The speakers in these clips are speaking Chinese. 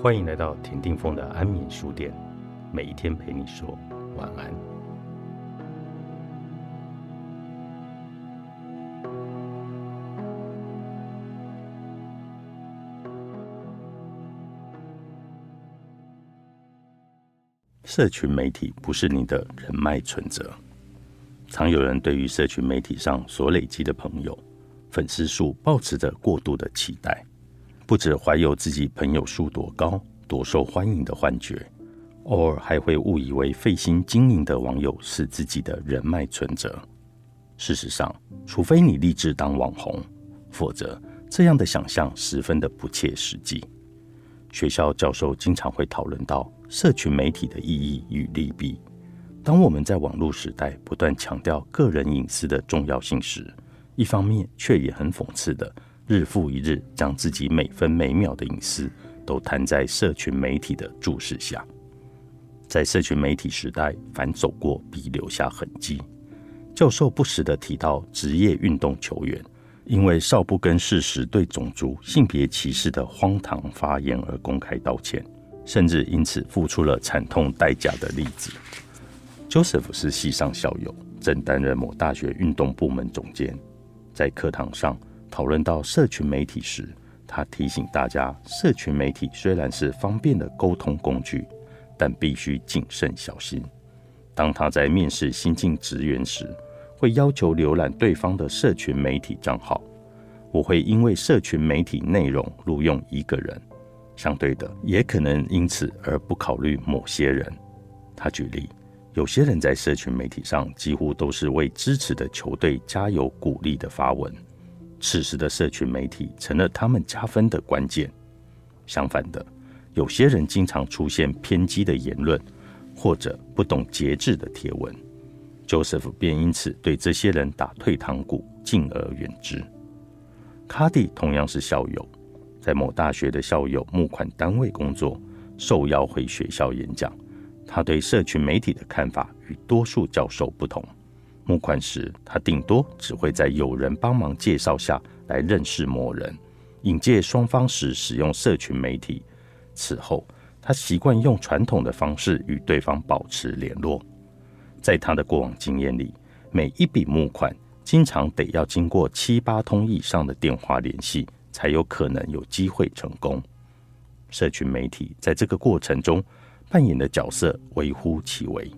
欢迎来到田定峰的安眠书店，每一天陪你说晚安。社群媒体不是你的人脉存折，常有人对于社群媒体上所累积的朋友、粉丝数，抱持着过度的期待。不止怀有自己朋友数多高、多受欢迎的幻觉，偶尔还会误以为费心经营的网友是自己的人脉存折。事实上，除非你立志当网红，否则这样的想象十分的不切实际。学校教授经常会讨论到社群媒体的意义与利弊。当我们在网络时代不断强调个人隐私的重要性时，一方面却也很讽刺的。日复一日，将自己每分每秒的隐私都摊在社群媒体的注视下。在社群媒体时代，凡走过必留下痕迹。教授不时地提到，职业运动球员因为少不更事实对种族、性别歧视的荒唐发言而公开道歉，甚至因此付出了惨痛代价的例子。Joseph 是系上校友，正担任某大学运动部门总监，在课堂上。讨论到社群媒体时，他提醒大家：社群媒体虽然是方便的沟通工具，但必须谨慎小心。当他在面试新进职员时，会要求浏览对方的社群媒体账号。我会因为社群媒体内容录用一个人，相对的，也可能因此而不考虑某些人。他举例，有些人在社群媒体上几乎都是为支持的球队加油鼓励的发文。此时的社群媒体成了他们加分的关键。相反的，有些人经常出现偏激的言论，或者不懂节制的贴文，Joseph 便因此对这些人打退堂鼓，敬而远之。卡蒂同样是校友，在某大学的校友募款单位工作，受邀回学校演讲。他对社群媒体的看法与多数教授不同。募款时，他顶多只会在有人帮忙介绍下来认识某人，引介双方时使用社群媒体。此后，他习惯用传统的方式与对方保持联络。在他的过往经验里，每一笔募款经常得要经过七八通以上的电话联系，才有可能有机会成功。社群媒体在这个过程中扮演的角色微乎其微。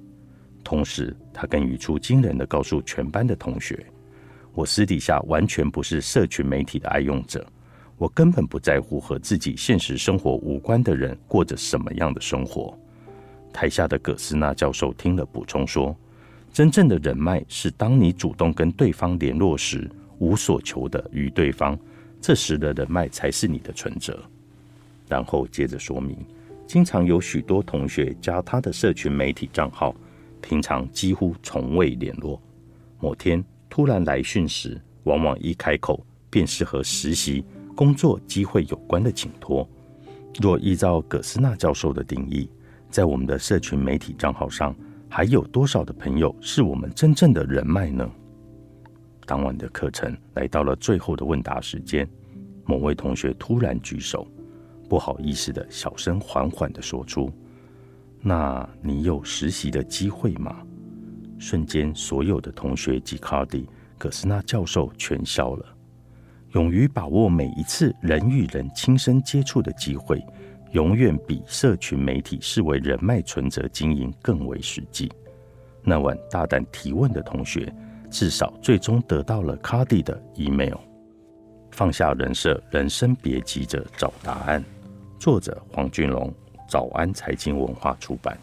同时，他更语出惊人的告诉全班的同学：“我私底下完全不是社群媒体的爱用者，我根本不在乎和自己现实生活无关的人过着什么样的生活。”台下的葛斯纳教授听了，补充说：“真正的人脉是当你主动跟对方联络时，无所求的与对方，这时的人脉才是你的存折。”然后接着说明，经常有许多同学加他的社群媒体账号。平常几乎从未联络，某天突然来讯时，往往一开口便是和实习、工作机会有关的请托。若依照葛斯纳教授的定义，在我们的社群媒体账号上，还有多少的朋友是我们真正的人脉呢？当晚的课程来到了最后的问答时间，某位同学突然举手，不好意思的小声缓缓的说出。那你有实习的机会吗？瞬间，所有的同学及卡迪、葛斯纳教授全笑了。勇于把握每一次人与人亲身接触的机会，永远比社群媒体视为人脉存折经营更为实际。那晚大胆提问的同学，至少最终得到了卡迪的 email。放下人设，人生别急着找答案。作者：黄俊龙。早安财经文化出版。